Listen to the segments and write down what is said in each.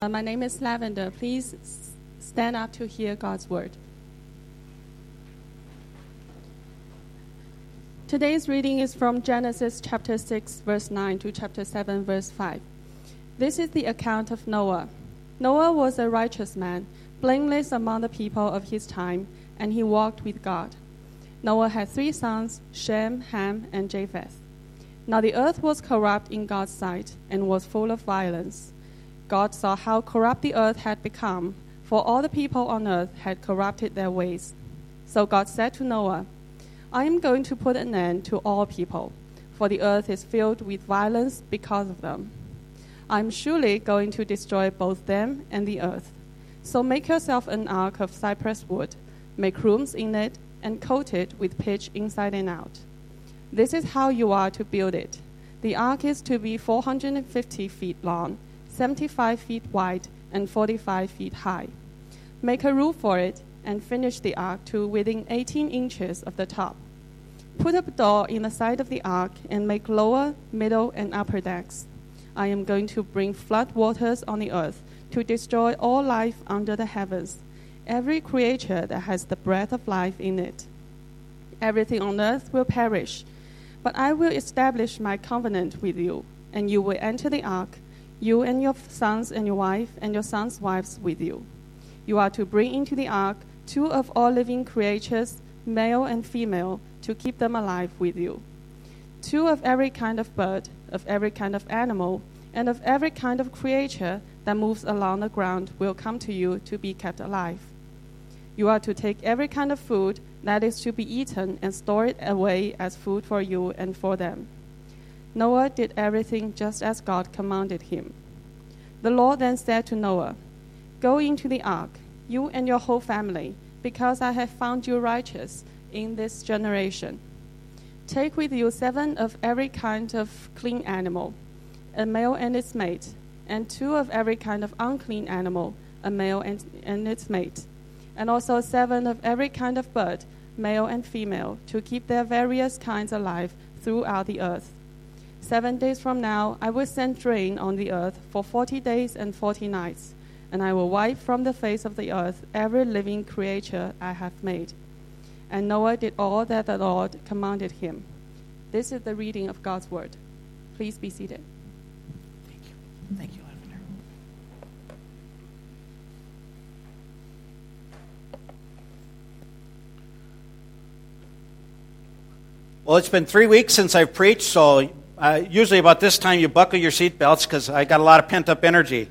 Uh, my name is Lavender. Please stand up to hear God's word. Today's reading is from Genesis chapter 6, verse 9 to chapter 7, verse 5. This is the account of Noah. Noah was a righteous man, blameless among the people of his time, and he walked with God. Noah had three sons Shem, Ham, and Japheth. Now the earth was corrupt in God's sight and was full of violence. God saw how corrupt the earth had become, for all the people on earth had corrupted their ways. So God said to Noah, I am going to put an end to all people, for the earth is filled with violence because of them. I am surely going to destroy both them and the earth. So make yourself an ark of cypress wood, make rooms in it, and coat it with pitch inside and out. This is how you are to build it. The ark is to be 450 feet long, 75 feet wide, and 45 feet high. Make a roof for it and finish the ark to within 18 inches of the top. Put a door in the side of the ark and make lower, middle, and upper decks. I am going to bring flood waters on the earth to destroy all life under the heavens, every creature that has the breath of life in it. Everything on earth will perish, but I will establish my covenant with you, and you will enter the ark, you and your sons and your wife and your sons' wives with you. You are to bring into the ark two of all living creatures, male and female, to keep them alive with you. Two of every kind of bird, of every kind of animal, and of every kind of creature that moves along the ground will come to you to be kept alive. You are to take every kind of food that is to be eaten and store it away as food for you and for them. Noah did everything just as God commanded him. The Lord then said to Noah, Go into the ark, you and your whole family, because I have found you righteous in this generation. Take with you seven of every kind of clean animal, a male and its mate, and two of every kind of unclean animal, a male and, and its mate, and also seven of every kind of bird, male and female, to keep their various kinds alive throughout the earth. Seven days from now, I will send rain on the earth for forty days and forty nights, and I will wipe from the face of the earth every living creature I have made. And Noah did all that the Lord commanded him. This is the reading of God's word. Please be seated. Thank you. Thank you, Lavender. Well, it's been three weeks since I've preached, so uh, usually about this time you buckle your seatbelts because I got a lot of pent up energy.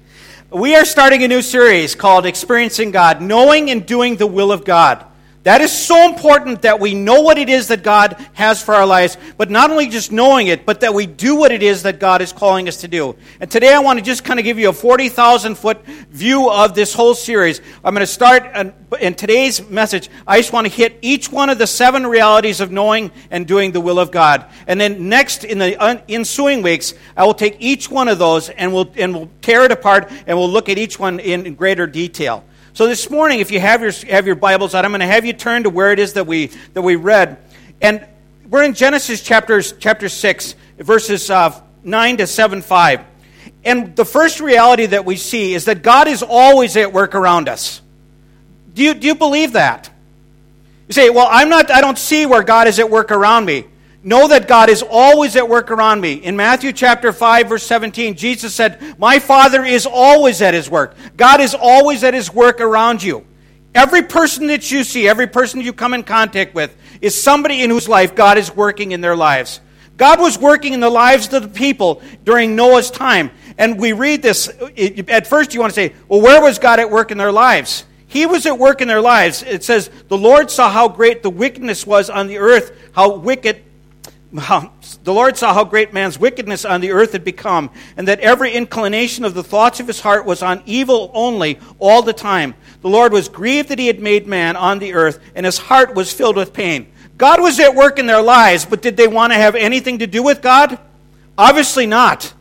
We are starting a new series called Experiencing God, Knowing and Doing the Will of God. That is so important that we know what it is that God has for our lives, but not only just knowing it, but that we do what it is that God is calling us to do. And today I want to just kind of give you a 40,000 foot view of this whole series. I'm going to start in today's message. I just want to hit each one of the seven realities of knowing and doing the will of God. And then next, in the ensuing weeks, I will take each one of those and we'll, and we'll tear it apart and we'll look at each one in greater detail. So this morning, if you have your, have your Bibles out, I'm going to have you turn to where it is that we, that we read. And we're in Genesis chapters, chapter 6, verses uh, 9 to 7, 5. And the first reality that we see is that God is always at work around us. Do you, do you believe that? You say, well, I'm not, I don't see where God is at work around me. Know that God is always at work around me. In Matthew chapter 5 verse 17, Jesus said, "My Father is always at his work." God is always at his work around you. Every person that you see, every person you come in contact with is somebody in whose life God is working in their lives. God was working in the lives of the people during Noah's time. And we read this at first you want to say, "Well, where was God at work in their lives?" He was at work in their lives. It says, "The Lord saw how great the wickedness was on the earth, how wicked the Lord saw how great man's wickedness on the earth had become, and that every inclination of the thoughts of his heart was on evil only all the time. The Lord was grieved that he had made man on the earth, and his heart was filled with pain. God was at work in their lives, but did they want to have anything to do with God? Obviously not.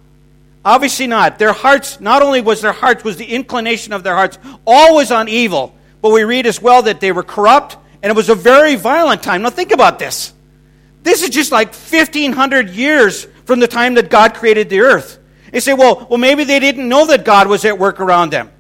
Obviously not. Their hearts, not only was their hearts, was the inclination of their hearts always on evil, but we read as well that they were corrupt, and it was a very violent time. Now think about this. This is just like 1,500 years from the time that God created the earth. They say, well, well, maybe they didn't know that God was at work around them.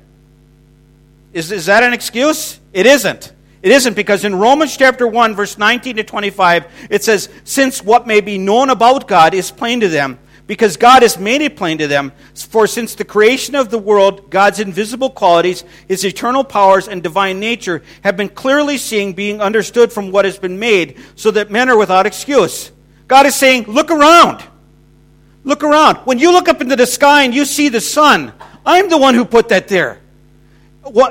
Is, is that an excuse? It isn't. It isn't because in Romans chapter 1, verse 19 to 25, it says, Since what may be known about God is plain to them, because God has made it plain to them. For since the creation of the world, God's invisible qualities, his eternal powers, and divine nature have been clearly seen, being understood from what has been made, so that men are without excuse. God is saying, Look around. Look around. When you look up into the sky and you see the sun, I'm the one who put that there.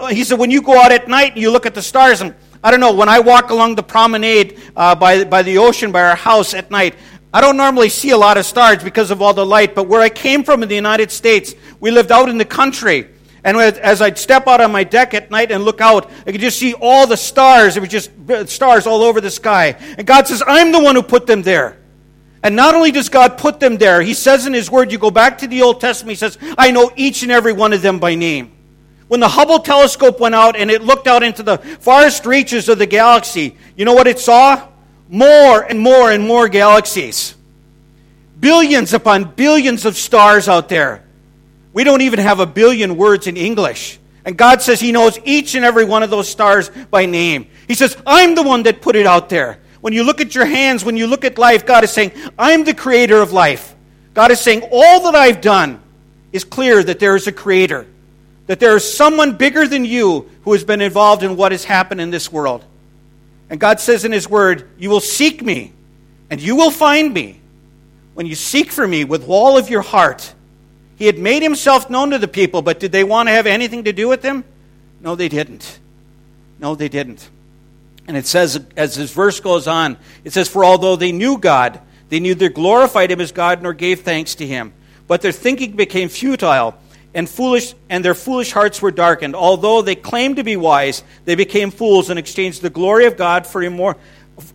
He said, when you go out at night and you look at the stars, and I don't know, when I walk along the promenade uh, by, by the ocean, by our house at night, I don't normally see a lot of stars because of all the light, but where I came from in the United States, we lived out in the country. And as I'd step out on my deck at night and look out, I could just see all the stars. It was just uh, stars all over the sky. And God says, I'm the one who put them there. And not only does God put them there, He says in His Word, you go back to the Old Testament, He says, I know each and every one of them by name. When the Hubble telescope went out and it looked out into the farthest reaches of the galaxy, you know what it saw? More and more and more galaxies. Billions upon billions of stars out there. We don't even have a billion words in English. And God says He knows each and every one of those stars by name. He says, I'm the one that put it out there. When you look at your hands, when you look at life, God is saying, I'm the creator of life. God is saying, all that I've done is clear that there is a creator, that there is someone bigger than you who has been involved in what has happened in this world. And God says in His Word, You will seek me, and you will find me when you seek for me with all of your heart. He had made himself known to the people, but did they want to have anything to do with him? No, they didn't. No, they didn't. And it says, as this verse goes on, it says, For although they knew God, they neither glorified him as God nor gave thanks to him. But their thinking became futile, and foolish, and their foolish hearts were darkened. Although they claimed to be wise, they became fools and exchanged the glory of God for immor-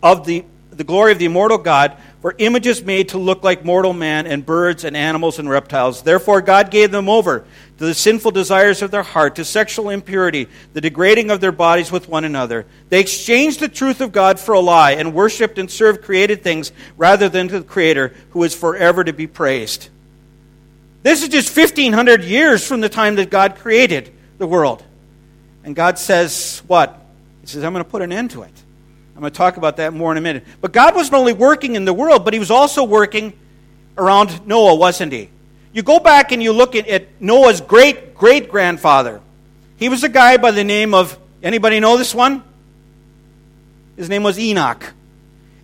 of the, the glory of the immortal God for images made to look like mortal man and birds and animals and reptiles. Therefore, God gave them over to the sinful desires of their heart, to sexual impurity, the degrading of their bodies with one another. They exchanged the truth of God for a lie and worshiped and served created things rather than to the Creator, who is forever to be praised. This is just 1,500 years from the time that God created the world. And God says, What? He says, I'm going to put an end to it. I'm going to talk about that more in a minute. But God wasn't only working in the world, but He was also working around Noah, wasn't He? You go back and you look at, at Noah's great great grandfather. He was a guy by the name of, anybody know this one? His name was Enoch.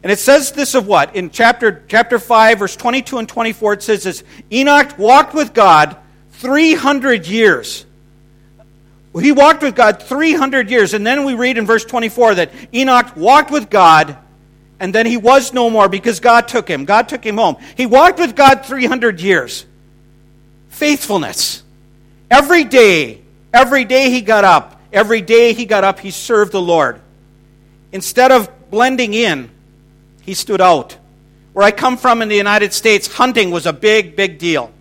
And it says this of what? In chapter, chapter 5, verse 22 and 24, it says this Enoch walked with God 300 years. He walked with God 300 years. And then we read in verse 24 that Enoch walked with God and then he was no more because God took him. God took him home. He walked with God 300 years. Faithfulness. Every day, every day he got up, every day he got up, he served the Lord. Instead of blending in, he stood out. Where I come from in the United States, hunting was a big, big deal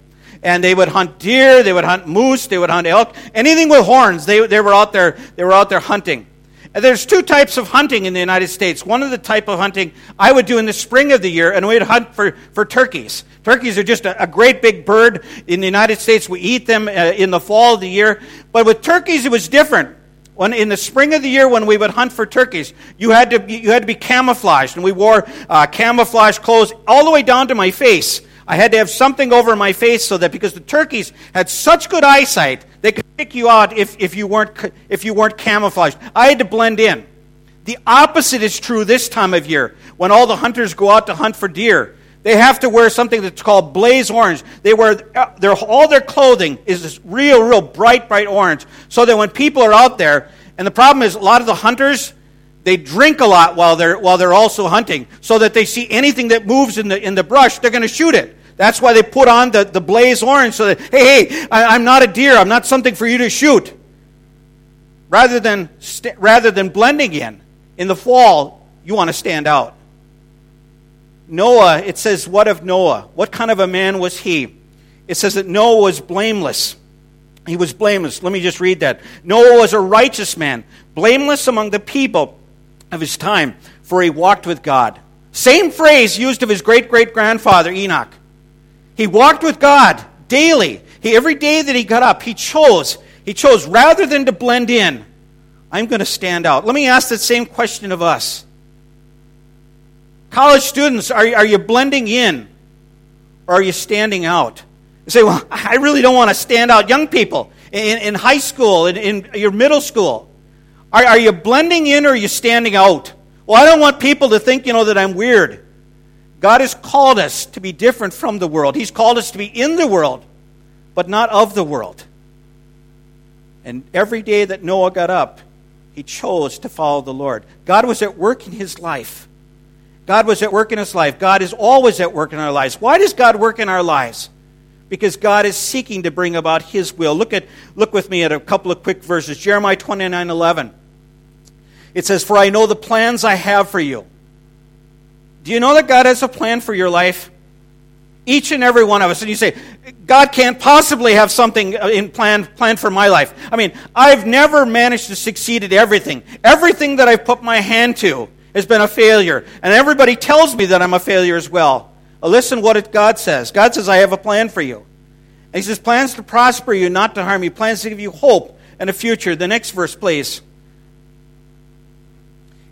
and they would hunt deer, they would hunt moose, they would hunt elk, anything with horns. They, they were out there. They were out there hunting. And there's two types of hunting in the United States. One of the type of hunting I would do in the spring of the year, and we'd hunt for, for turkeys. Turkeys are just a, a great big bird in the United States. We eat them uh, in the fall of the year. But with turkeys, it was different. When in the spring of the year, when we would hunt for turkeys, you had to you had to be camouflaged, and we wore uh, camouflage clothes all the way down to my face I had to have something over my face so that because the turkeys had such good eyesight, they could pick you out if, if, you, weren't, if you weren't camouflaged. I had to blend in. The opposite is true this time of year when all the hunters go out to hunt for deer. They have to wear something that's called blaze orange. They wear uh, their, all their clothing is this real, real bright, bright orange, so that when people are out there, and the problem is a lot of the hunters they drink a lot while they're, while they're also hunting so that they see anything that moves in the, in the brush, they're going to shoot it. That's why they put on the, the blaze orange so that, hey, hey, I, am not a deer. I'm not something for you to shoot. Rather than, st- rather than blending in, in the fall, you want to stand out. Noah, it says, what of Noah? What kind of a man was he? It says that Noah was blameless. He was blameless. Let me just read that. Noah was a righteous man, blameless among the people of his time, for he walked with God. Same phrase used of his great great grandfather, Enoch. He walked with God daily. He, every day that he got up, he chose. He chose rather than to blend in, I'm going to stand out. Let me ask that same question of us. College students, are, are you blending in or are you standing out? You say, well, I really don't want to stand out. Young people in, in high school, in, in your middle school, are, are you blending in or are you standing out? Well, I don't want people to think, you know, that I'm weird. God has called us to be different from the world. He's called us to be in the world, but not of the world. And every day that Noah got up, he chose to follow the Lord. God was at work in his life. God was at work in his life. God is always at work in our lives. Why does God work in our lives? Because God is seeking to bring about his will. Look at look with me at a couple of quick verses. Jeremiah 29 11. It says, For I know the plans I have for you. Do you know that God has a plan for your life? Each and every one of us. And you say, God can't possibly have something uh, in plan, planned for my life. I mean, I've never managed to succeed at everything. Everything that I've put my hand to has been a failure. And everybody tells me that I'm a failure as well. listen what God says. God says, I have a plan for you. And he says, plans to prosper you, not to harm you, plans to give you hope and a future. The next verse, please.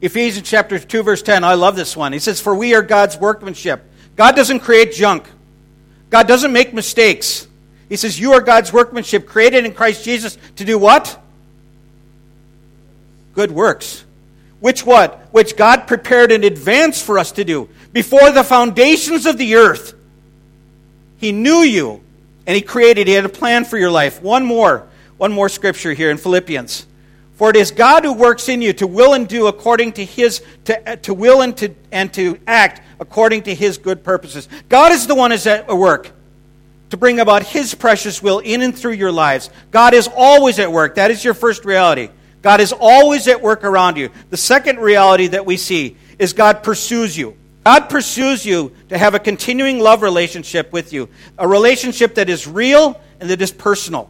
Ephesians chapter 2, verse 10. I love this one. He says, For we are God's workmanship. God doesn't create junk, God doesn't make mistakes. He says, You are God's workmanship, created in Christ Jesus to do what? Good works. Which what? Which God prepared in advance for us to do. Before the foundations of the earth, He knew you and He created, He had a plan for your life. One more, one more scripture here in Philippians. For it is God who works in you to will and do according to his to, to will and to and to act according to his good purposes. God is the one who's at work to bring about his precious will in and through your lives. God is always at work. That is your first reality. God is always at work around you. The second reality that we see is God pursues you. God pursues you to have a continuing love relationship with you, a relationship that is real and that is personal.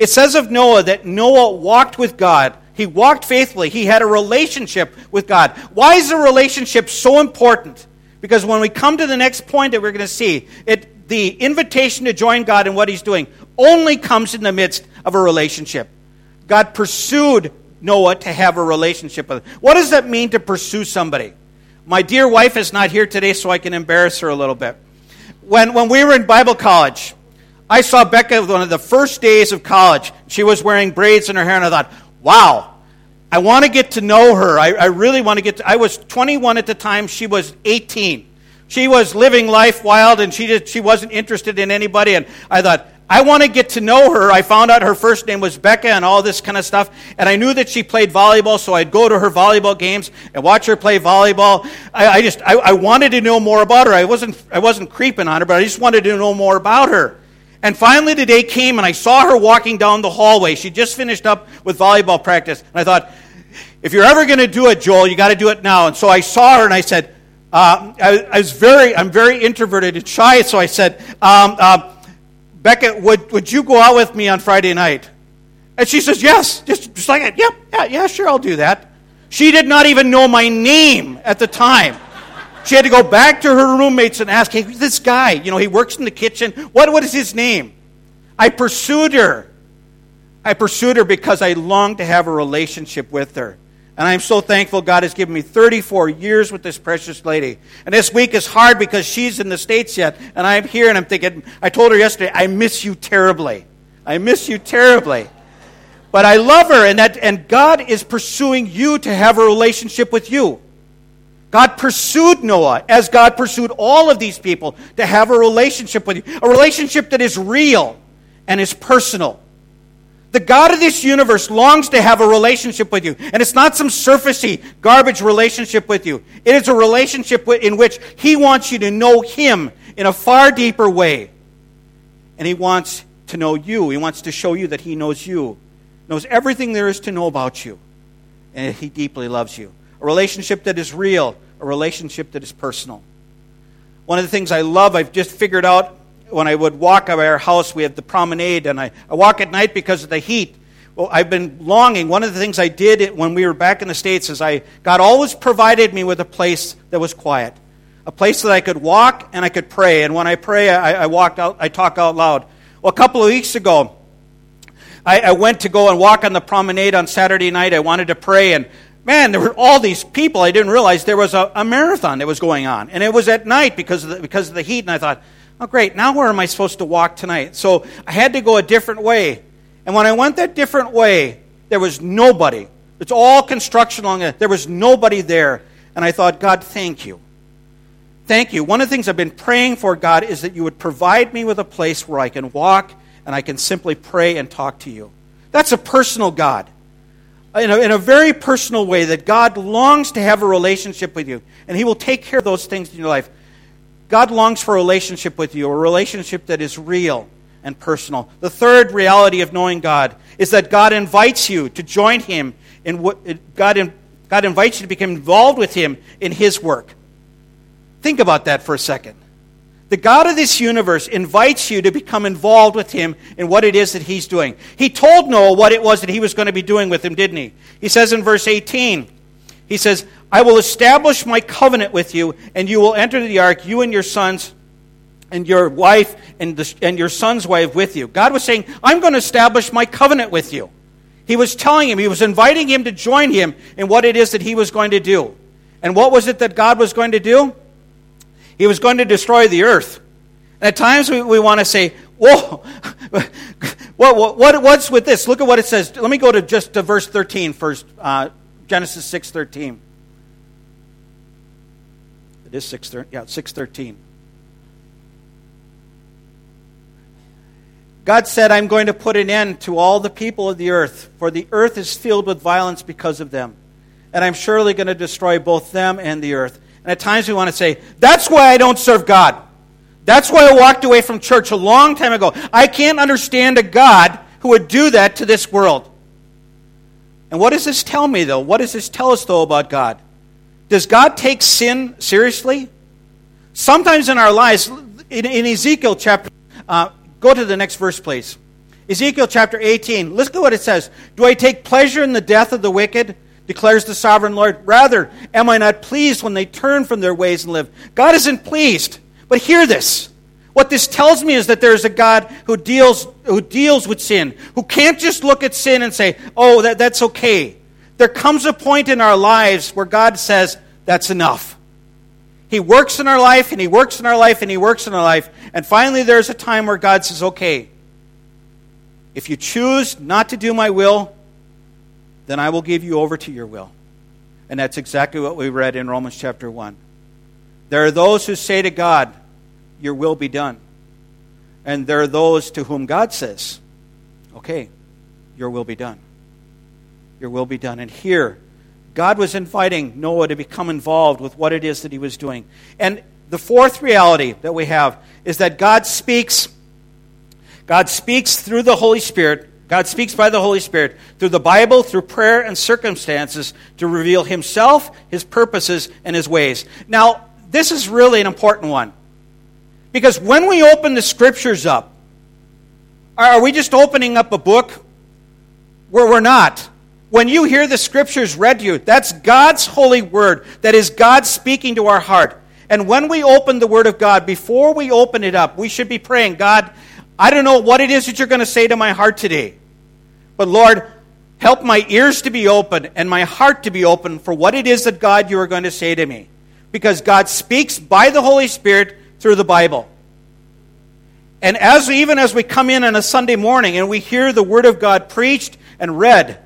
It says of Noah that Noah walked with God. He walked faithfully. He had a relationship with God. Why is a relationship so important? Because when we come to the next point that we're going to see, it, the invitation to join God in what He's doing only comes in the midst of a relationship. God pursued Noah to have a relationship with him. What does that mean to pursue somebody? My dear wife is not here today, so I can embarrass her a little bit. When, when we were in Bible college, I saw Becca one of the first days of college. She was wearing braids in her hair, and I thought, wow, I want to get to know her. I, I really want to get to, I was 21 at the time, she was 18. She was living life wild, and she, just, she wasn't interested in anybody, and I thought, I want to get to know her. I found out her first name was Becca and all this kind of stuff. And I knew that she played volleyball, so I'd go to her volleyball games and watch her play volleyball. I, I just, I, I, wanted to know more about her. I wasn't, I wasn't creeping on her, but I just wanted to know more about her. And finally, the day came, and I saw her walking down the hallway. She just finished up with volleyball practice. And I thought, if you're ever going to do it, Joel, you got to do it now. And so I saw her, and I said, uh, I, I, was very, I'm very introverted and shy, so I said, um, uh, Becca, would, would you go out with me on Friday night? And she says, yes, just, just like that. Yep, yeah, yeah, sure, I'll do that. She did not even know my name at the time. She had to go back to her roommates and ask, hey, this guy, you know, he works in the kitchen. What, what is his name? I pursued her. I pursued her because I longed to have a relationship with her. And I'm so thankful God has given me 34 years with this precious lady. And this week is hard because she's in the States yet. And I'm here and I'm thinking, I told her yesterday, I miss you terribly. I miss you terribly. But I love her, and, that, and God is pursuing you to have a relationship with you. God pursued Noah as God pursued all of these people to have a relationship with you, a relationship that is real and is personal. The God of this universe longs to have a relationship with you. And it's not some surfacey, garbage relationship with you. It is a relationship in which He wants you to know Him in a far deeper way. And He wants to know you. He wants to show you that He knows you, knows everything there is to know about you. And He deeply loves you a relationship that is real, a relationship that is personal. One of the things I love, I've just figured out when I would walk by our house, we have the promenade, and I, I walk at night because of the heat. Well, I've been longing. One of the things I did when we were back in the States is I, God always provided me with a place that was quiet. a place that I could walk and I could pray. And when I pray, I, I walk out, I talk out loud. Well, a couple of weeks ago, I, I went to go and walk on the promenade on Saturday night. I wanted to pray, and man, there were all these people. I didn't realize there was a, a marathon that was going on, and it was at night because of the, because of the heat. And I thought, oh great, now where am I supposed to walk tonight? So I had to go a different way. And when I went that different way, there was nobody. It's all construction along it. There was nobody there. And I thought, God, thank you. Thank you. One of the things I've been praying for, God, is that you would provide me with a place where I can walk and I can simply pray and talk to you. That's a personal God. In a, in a very personal way, that God longs to have a relationship with you, and He will take care of those things in your life. God longs for a relationship with you, a relationship that is real and personal. The third reality of knowing God is that God invites you to join Him in what God, God invites you to become involved with Him in His work. Think about that for a second. The God of this universe invites you to become involved with him in what it is that he's doing. He told Noah what it was that he was going to be doing with him, didn't he? He says in verse 18, he says, I will establish my covenant with you, and you will enter the ark, you and your sons, and your wife, and, the, and your son's wife with you. God was saying, I'm going to establish my covenant with you. He was telling him, he was inviting him to join him in what it is that he was going to do. And what was it that God was going to do? He was going to destroy the earth. And at times we, we want to say, whoa, what, what, what's with this? Look at what it says. Let me go to just to verse 13 first, uh, Genesis 6.13. It is 6, yeah, 6.13. God said, I'm going to put an end to all the people of the earth, for the earth is filled with violence because of them. And I'm surely going to destroy both them and the earth. And at times we want to say, that's why I don't serve God. That's why I walked away from church a long time ago. I can't understand a God who would do that to this world. And what does this tell me, though? What does this tell us, though, about God? Does God take sin seriously? Sometimes in our lives, in, in Ezekiel chapter, uh, go to the next verse, please. Ezekiel chapter 18. Listen to what it says. Do I take pleasure in the death of the wicked? declares the sovereign Lord. Rather, am I not pleased when they turn from their ways and live? God isn't pleased. But hear this. What this tells me is that there's a God who deals, who deals with sin, who can't just look at sin and say, oh, that, that's okay. There comes a point in our lives where God says, that's enough. He works in our life, and He works in our life, and He works in our life. And finally, there's a time where God says, okay, if you choose not to do my will, then I will give you over to your will. And that's exactly what we read in Romans chapter 1. There are those who say to God, Your will be done. And there are those to whom God says, Okay, your will be done. Your will be done. And here, God was inviting Noah to become involved with what it is that he was doing. And the fourth reality that we have is that God speaks. God speaks through the Holy Spirit God speaks by the Holy Spirit through the Bible, through prayer and circumstances to reveal Himself, His purposes, and His ways. Now, this is really an important one. Because when we open the Scriptures up, are we just opening up a book? Where we're not. When you hear the Scriptures read to you, that's God's holy word. That is God speaking to our heart. And when we open the Word of God, before we open it up, we should be praying, God, I don't know what it is that you're going to say to my heart today. But Lord, help my ears to be open and my heart to be open for what it is that God you are going to say to me. Because God speaks by the Holy Spirit through the Bible. And as even as we come in on a Sunday morning and we hear the Word of God preached and read,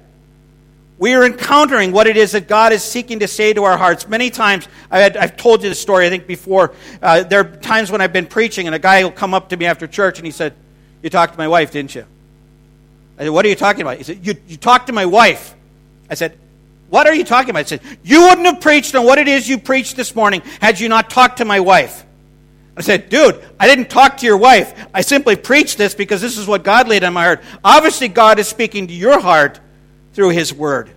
we are encountering what it is that God is seeking to say to our hearts. Many times, I have told you the story, I think, before. Uh, there are times when I've been preaching, and a guy will come up to me after church and he said, You talked to my wife, didn't you? I said, What are you talking about? He said, You, you talked to my wife. I said, What are you talking about? He said, You wouldn't have preached on what it is you preached this morning had you not talked to my wife. I said, Dude, I didn't talk to your wife. I simply preached this because this is what God laid on my heart. Obviously, God is speaking to your heart through His Word.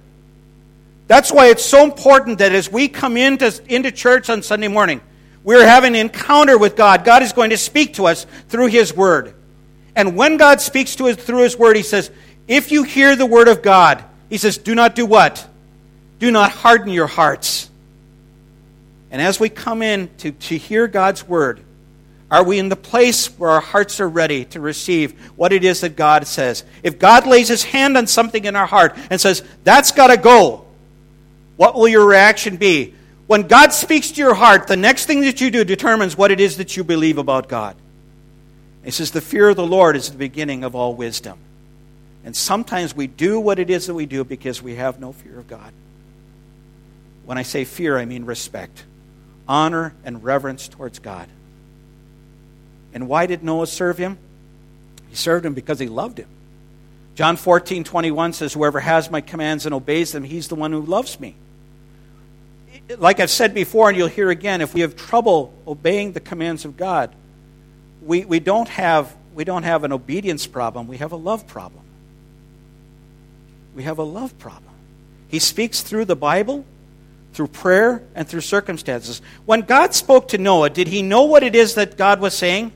That's why it's so important that as we come into, into church on Sunday morning, we're having an encounter with God. God is going to speak to us through His Word. And when God speaks to us through His Word, He says, if you hear the Word of God, He says, do not do what? Do not harden your hearts. And as we come in to, to hear God's word, are we in the place where our hearts are ready to receive what it is that God says? If God lays his hand on something in our heart and says, that's got to go, what will your reaction be? When God speaks to your heart, the next thing that you do determines what it is that you believe about God. He says, The fear of the Lord is the beginning of all wisdom. And sometimes we do what it is that we do because we have no fear of God. When I say fear, I mean respect, honor, and reverence towards God. And why did Noah serve him? He served him because he loved him. John 14, 21 says, Whoever has my commands and obeys them, he's the one who loves me. Like I've said before, and you'll hear again, if we have trouble obeying the commands of God, we, we, don't have, we don't have an obedience problem, we have a love problem. We have a love problem. He speaks through the Bible, through prayer, and through circumstances. When God spoke to Noah, did he know what it is that God was saying?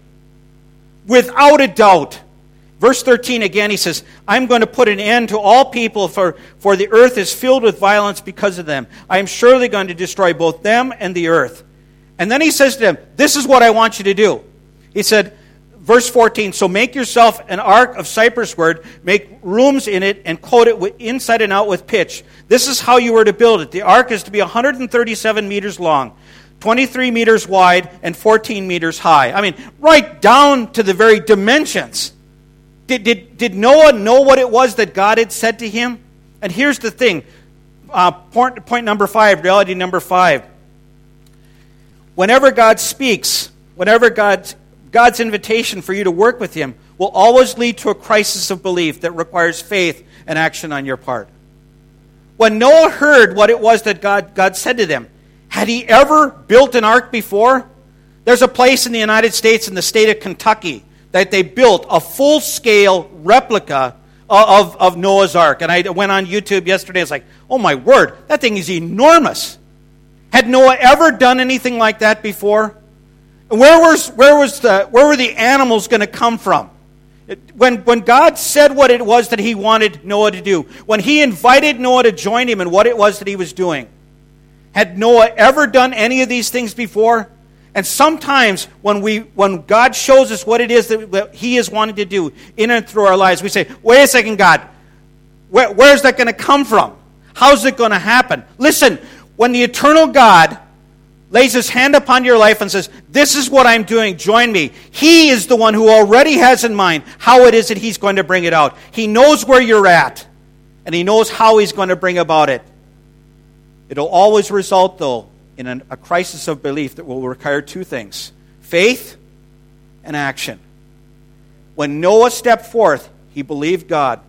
Without a doubt. Verse 13 again, he says, I'm going to put an end to all people, for, for the earth is filled with violence because of them. I am surely going to destroy both them and the earth. And then he says to them, This is what I want you to do. He said, verse 14, So make yourself an ark of cypress wood, make rooms in it, and coat it inside and out with pitch. This is how you are to build it. The ark is to be 137 meters long. 23 meters wide and 14 meters high. I mean, right down to the very dimensions. Did, did, did Noah know what it was that God had said to him? And here's the thing uh, point, point number five, reality number five. Whenever God speaks, whenever God, God's invitation for you to work with Him will always lead to a crisis of belief that requires faith and action on your part. When Noah heard what it was that God, God said to them, had he ever built an ark before? There's a place in the United States, in the state of Kentucky, that they built a full scale replica of, of Noah's Ark. And I went on YouTube yesterday. It's like, oh my word, that thing is enormous. Had Noah ever done anything like that before? Where, was, where, was the, where were the animals going to come from? When, when God said what it was that he wanted Noah to do, when he invited Noah to join him in what it was that he was doing, had Noah ever done any of these things before? And sometimes when, we, when God shows us what it is that, that He is wanting to do in and through our lives, we say, wait a second, God, where, where's that going to come from? How's it going to happen? Listen, when the eternal God lays his hand upon your life and says, This is what I'm doing, join me. He is the one who already has in mind how it is that he's going to bring it out. He knows where you're at, and he knows how he's going to bring about it. It'll always result, though, in an, a crisis of belief that will require two things faith and action. When Noah stepped forth, he believed God.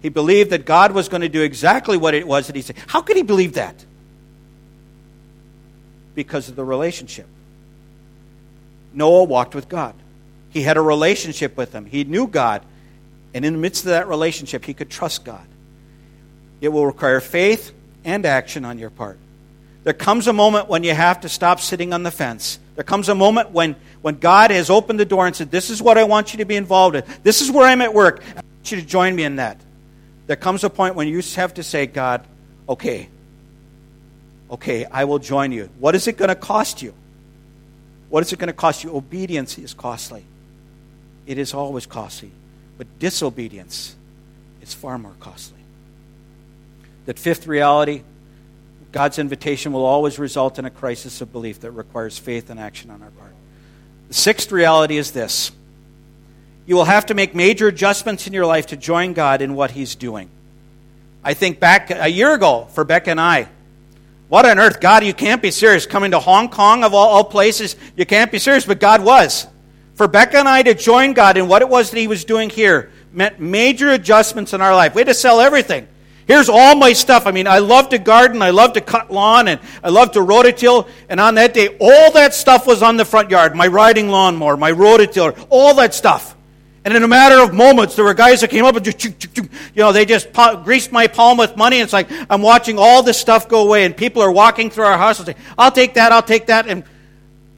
He believed that God was going to do exactly what it was that he said. How could he believe that? Because of the relationship. Noah walked with God. He had a relationship with him. He knew God. And in the midst of that relationship, he could trust God. It will require faith and action on your part. There comes a moment when you have to stop sitting on the fence. There comes a moment when, when God has opened the door and said, This is what I want you to be involved in. This is where I'm at work. I want you to join me in that. There comes a point when you have to say, God, okay, okay, I will join you. What is it going to cost you? What is it going to cost you? Obedience is costly. It is always costly. But disobedience is far more costly. That fifth reality, God's invitation will always result in a crisis of belief that requires faith and action on our part. The sixth reality is this you will have to make major adjustments in your life to join God in what He's doing. I think back a year ago for Becca and I. What on earth? God, you can't be serious. Coming to Hong Kong, of all, all places, you can't be serious, but God was. For Becca and I to join God in what it was that He was doing here meant major adjustments in our life. We had to sell everything. Here's all my stuff. I mean, I love to garden, I love to cut lawn, and I love to rototill. And on that day, all that stuff was on the front yard. My riding lawnmower, my rototiller, all that stuff. And in a matter of moments, there were guys that came up and just, you know, they just greased my palm with money. And it's like I'm watching all this stuff go away, and people are walking through our house and say, "I'll take that, I'll take that." And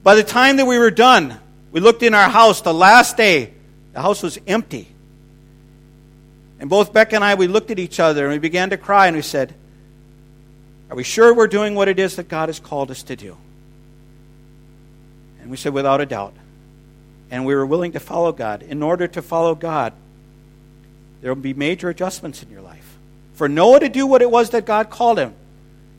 by the time that we were done, we looked in our house. The last day, the house was empty. And both Beck and I, we looked at each other and we began to cry and we said, Are we sure we're doing what it is that God has called us to do? And we said, without a doubt. And we were willing to follow God. In order to follow God, there will be major adjustments in your life. For Noah to do what it was that God called him,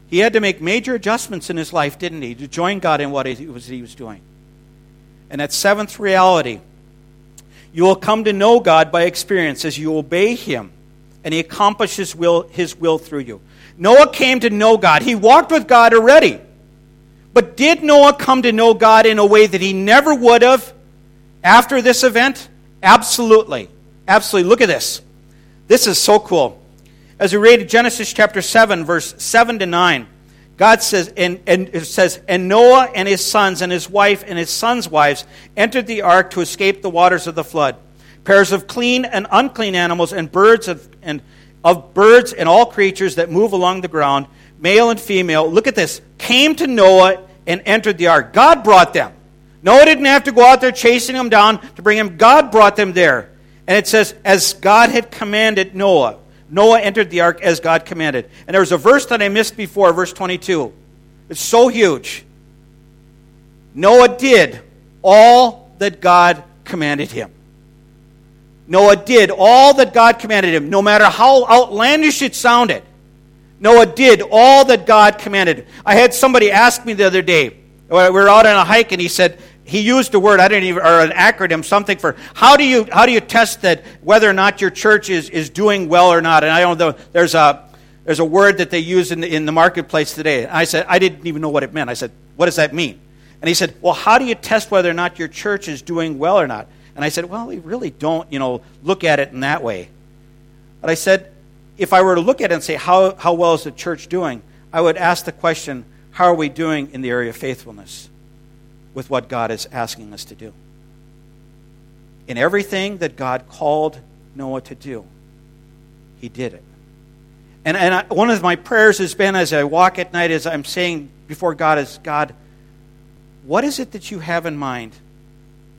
he had to make major adjustments in his life, didn't he, to join God in what he was, he was doing. And that seventh reality, you will come to know God by experience as you obey him and he accomplishes will, his will through you. Noah came to know God. He walked with God already. But did Noah come to know God in a way that he never would have after this event? Absolutely. Absolutely. Look at this. This is so cool. As we read in Genesis chapter 7, verse 7 to 9, God says, and, and it says, And Noah and his sons and his wife and his sons' wives entered the ark to escape the waters of the flood. Pairs of clean and unclean animals and birds of, and of birds and all creatures that move along the ground, male and female, look at this, came to Noah and entered the ark. God brought them. Noah didn't have to go out there chasing them down to bring them. God brought them there. And it says, as God had commanded Noah. Noah entered the ark as God commanded. And there was a verse that I missed before, verse 22. It's so huge. Noah did all that God commanded him. Noah did all that God commanded him, no matter how outlandish it sounded. Noah did all that God commanded. I had somebody ask me the other day, we were out on a hike, and he said, he used a word I didn't even or an acronym something for how do you how do you test that whether or not your church is is doing well or not? And I don't know there's a there's a word that they use in the, in the marketplace today. I said I didn't even know what it meant. I said what does that mean? And he said well how do you test whether or not your church is doing well or not? And I said, Well, we really don't, you know, look at it in that way. But I said, if I were to look at it and say, How, how well is the church doing? I would ask the question, How are we doing in the area of faithfulness with what God is asking us to do? In everything that God called Noah to do, he did it. And, and I, one of my prayers has been as I walk at night, as I'm saying before God, is God, what is it that you have in mind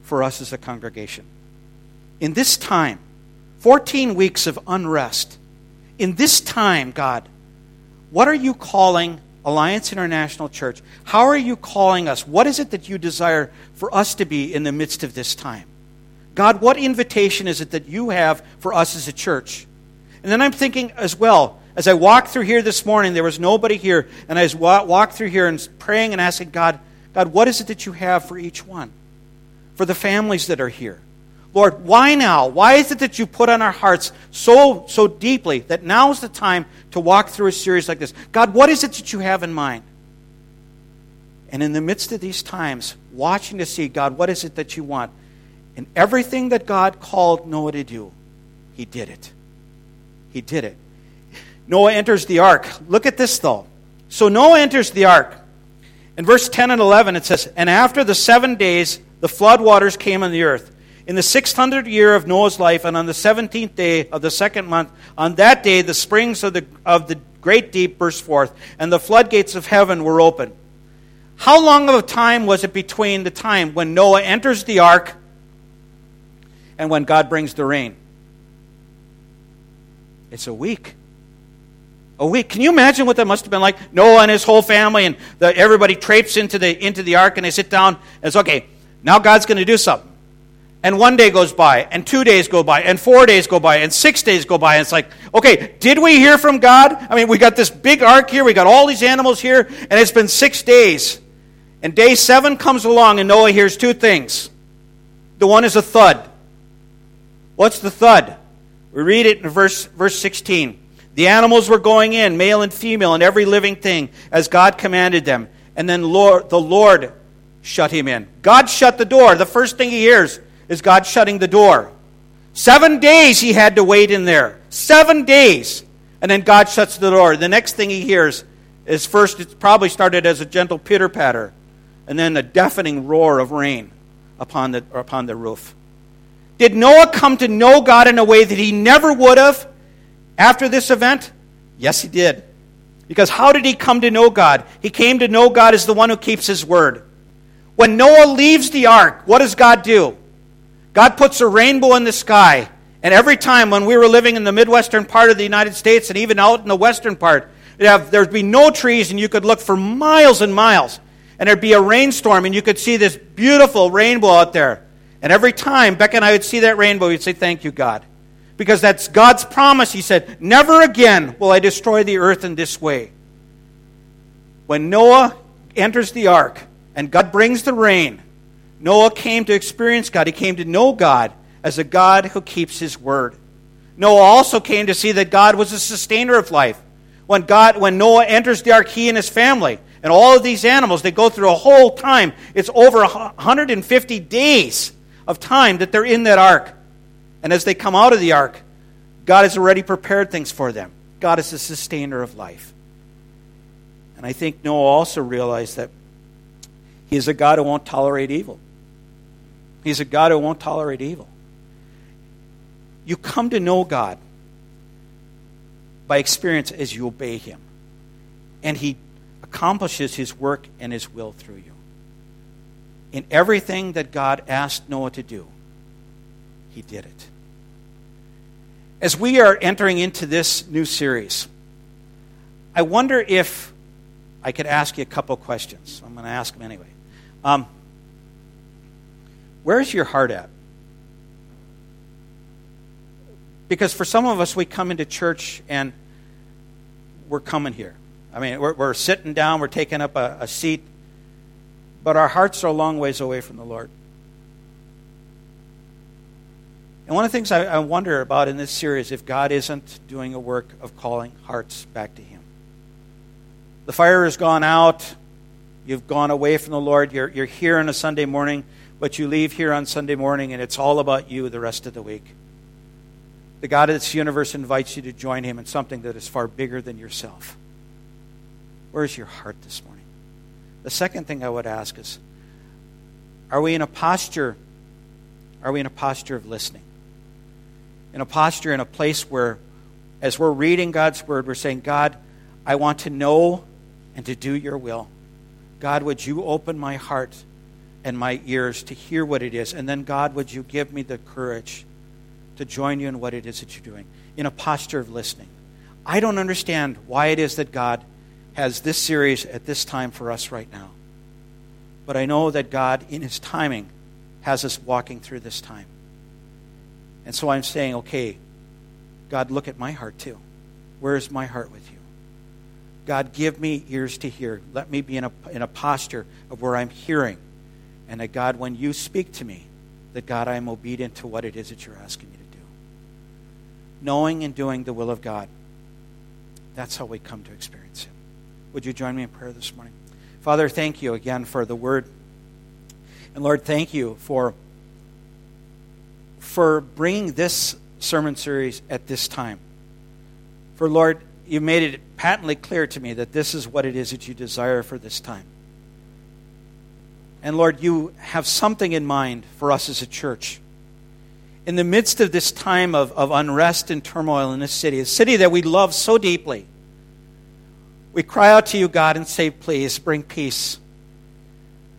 for us as a congregation. In this time, 14 weeks of unrest, in this time, God, what are you calling Alliance International Church? How are you calling us? What is it that you desire for us to be in the midst of this time? God, what invitation is it that you have for us as a church? And then I'm thinking as well, as I walked through here this morning, there was nobody here, and I walked through here and praying and asking God, God, what is it that you have for each one? for the families that are here. Lord, why now? Why is it that you put on our hearts so, so deeply that now is the time to walk through a series like this? God, what is it that you have in mind? And in the midst of these times, watching to see, God, what is it that you want? And everything that God called Noah to do, he did it. He did it. Noah enters the ark. Look at this, though. So Noah enters the ark. In verse 10 and 11, it says, And after the seven days, the flood waters came on the earth. In the 600th year of Noah's life, and on the 17th day of the second month, on that day the springs of the, of the great deep burst forth, and the floodgates of heaven were opened. How long of a time was it between the time when Noah enters the ark and when God brings the rain? It's a week. A week. Can you imagine what that must have been like? Noah and his whole family, and the, everybody traipses into the into the ark, and they sit down. And it's okay. Now God's going to do something. And one day goes by, and two days go by, and four days go by, and six days go by. And it's like, okay, did we hear from God? I mean, we got this big ark here, we got all these animals here, and it's been six days. And day seven comes along, and Noah hears two things. The one is a thud. What's the thud? We read it in verse, verse 16. The animals were going in, male and female, and every living thing, as God commanded them. And then Lord, the Lord shut him in. God shut the door. The first thing he hears is God shutting the door. Seven days he had to wait in there. Seven days. And then God shuts the door. The next thing he hears is first, it probably started as a gentle pitter patter, and then a deafening roar of rain upon the, upon the roof. Did Noah come to know God in a way that he never would have after this event? Yes, he did. Because how did he come to know God? He came to know God as the one who keeps his word. When Noah leaves the ark, what does God do? God puts a rainbow in the sky. And every time when we were living in the Midwestern part of the United States and even out in the western part, there'd be no trees and you could look for miles and miles. and there'd be a rainstorm, and you could see this beautiful rainbow out there. And every time Becca and I would see that rainbow, we'd say, Thank you, God. Because that's God's promise. He said, Never again will I destroy the earth in this way. When Noah enters the ark and God brings the rain, Noah came to experience God. He came to know God as a God who keeps his word. Noah also came to see that God was a sustainer of life. When God when Noah enters the ark, he and his family and all of these animals, they go through a whole time. It's over 150 days of time that they're in that ark. And as they come out of the ark, God has already prepared things for them. God is the sustainer of life. And I think Noah also realized that he is a God who won't tolerate evil. He's a God who won't tolerate evil. You come to know God by experience as you obey Him. And He accomplishes His work and His will through you. In everything that God asked Noah to do, He did it. As we are entering into this new series, I wonder if I could ask you a couple questions. I'm going to ask them anyway. Um, where's your heart at? Because for some of us, we come into church and we're coming here. I mean, we're, we're sitting down, we're taking up a, a seat, but our hearts are a long ways away from the Lord. And one of the things I, I wonder about in this series if God isn't doing a work of calling hearts back to Him. The fire has gone out. You've gone away from the Lord. You're, you're here on a Sunday morning, but you leave here on Sunday morning and it's all about you the rest of the week. The God of this universe invites you to join Him in something that is far bigger than yourself. Where's your heart this morning? The second thing I would ask is Are we in a posture? Are we in a posture of listening? In a posture, in a place where, as we're reading God's Word, we're saying, God, I want to know and to do your will. God, would you open my heart and my ears to hear what it is? And then, God, would you give me the courage to join you in what it is that you're doing in a posture of listening? I don't understand why it is that God has this series at this time for us right now. But I know that God, in His timing, has us walking through this time. And so I'm saying, okay, God, look at my heart too. Where is my heart with you? God, give me ears to hear. Let me be in a, in a posture of where I'm hearing. And that, God, when you speak to me, that, God, I am obedient to what it is that you're asking me to do. Knowing and doing the will of God. That's how we come to experience Him. Would you join me in prayer this morning? Father, thank you again for the word. And Lord, thank you for, for bringing this sermon series at this time. For, Lord, you made it patently clear to me that this is what it is that you desire for this time. And Lord, you have something in mind for us as a church. In the midst of this time of, of unrest and turmoil in this city, a city that we love so deeply, we cry out to you, God, and say, please bring peace.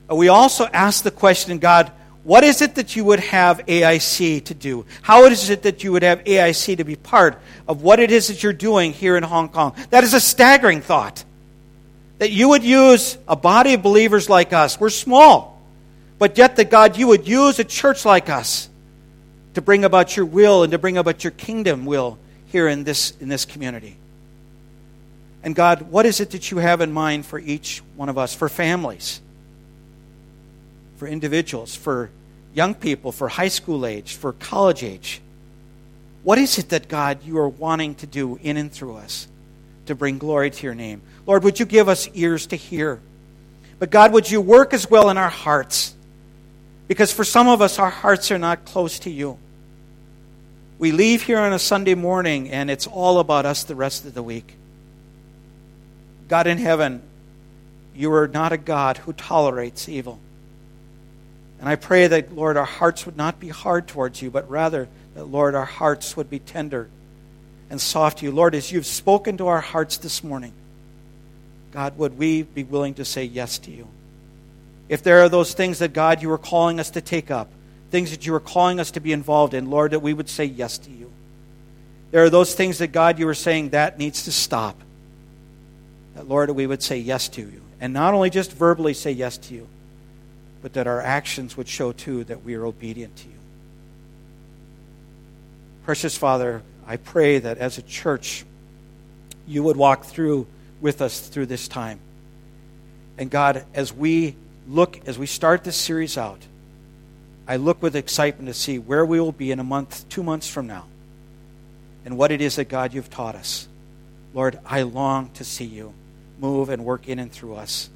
But we also ask the question, God, what is it that you would have AIC to do? How is it that you would have AIC to be part of what it is that you're doing here in Hong Kong? That is a staggering thought. That you would use a body of believers like us. We're small. But yet, that God, you would use a church like us to bring about your will and to bring about your kingdom will here in this, in this community. And God, what is it that you have in mind for each one of us, for families? for individuals, for young people, for high school age, for college age. What is it that, God, you are wanting to do in and through us to bring glory to your name? Lord, would you give us ears to hear? But, God, would you work as well in our hearts? Because for some of us, our hearts are not close to you. We leave here on a Sunday morning and it's all about us the rest of the week. God in heaven, you are not a God who tolerates evil. And I pray that, Lord, our hearts would not be hard towards you, but rather that, Lord, our hearts would be tender and soft to you. Lord, as you've spoken to our hearts this morning, God, would we be willing to say yes to you? If there are those things that, God, you are calling us to take up, things that you are calling us to be involved in, Lord, that we would say yes to you. There are those things that, God, you are saying that needs to stop. That, Lord, we would say yes to you And not only just verbally say yes to you, but that our actions would show too that we are obedient to you. Precious Father, I pray that as a church, you would walk through with us through this time. And God, as we look, as we start this series out, I look with excitement to see where we will be in a month, two months from now, and what it is that, God, you've taught us. Lord, I long to see you move and work in and through us.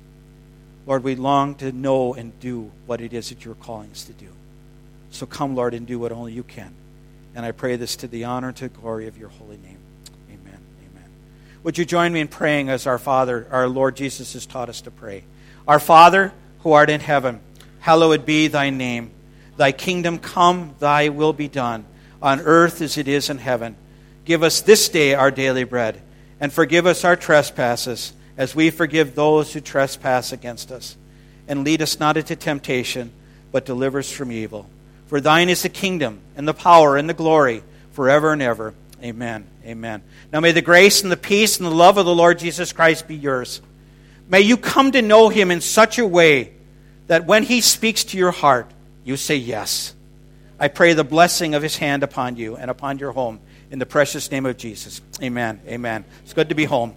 Lord, we long to know and do what it is that you're calling us to do. So come, Lord, and do what only you can. And I pray this to the honor and to glory of your holy name. Amen. Amen. Would you join me in praying as our Father, our Lord Jesus has taught us to pray? Our Father, who art in heaven, hallowed be thy name. Thy kingdom come, thy will be done, on earth as it is in heaven. Give us this day our daily bread, and forgive us our trespasses as we forgive those who trespass against us. And lead us not into temptation, but deliver us from evil. For thine is the kingdom, and the power, and the glory, forever and ever. Amen. Amen. Now may the grace and the peace and the love of the Lord Jesus Christ be yours. May you come to know him in such a way that when he speaks to your heart, you say yes. I pray the blessing of his hand upon you and upon your home in the precious name of Jesus. Amen. Amen. It's good to be home.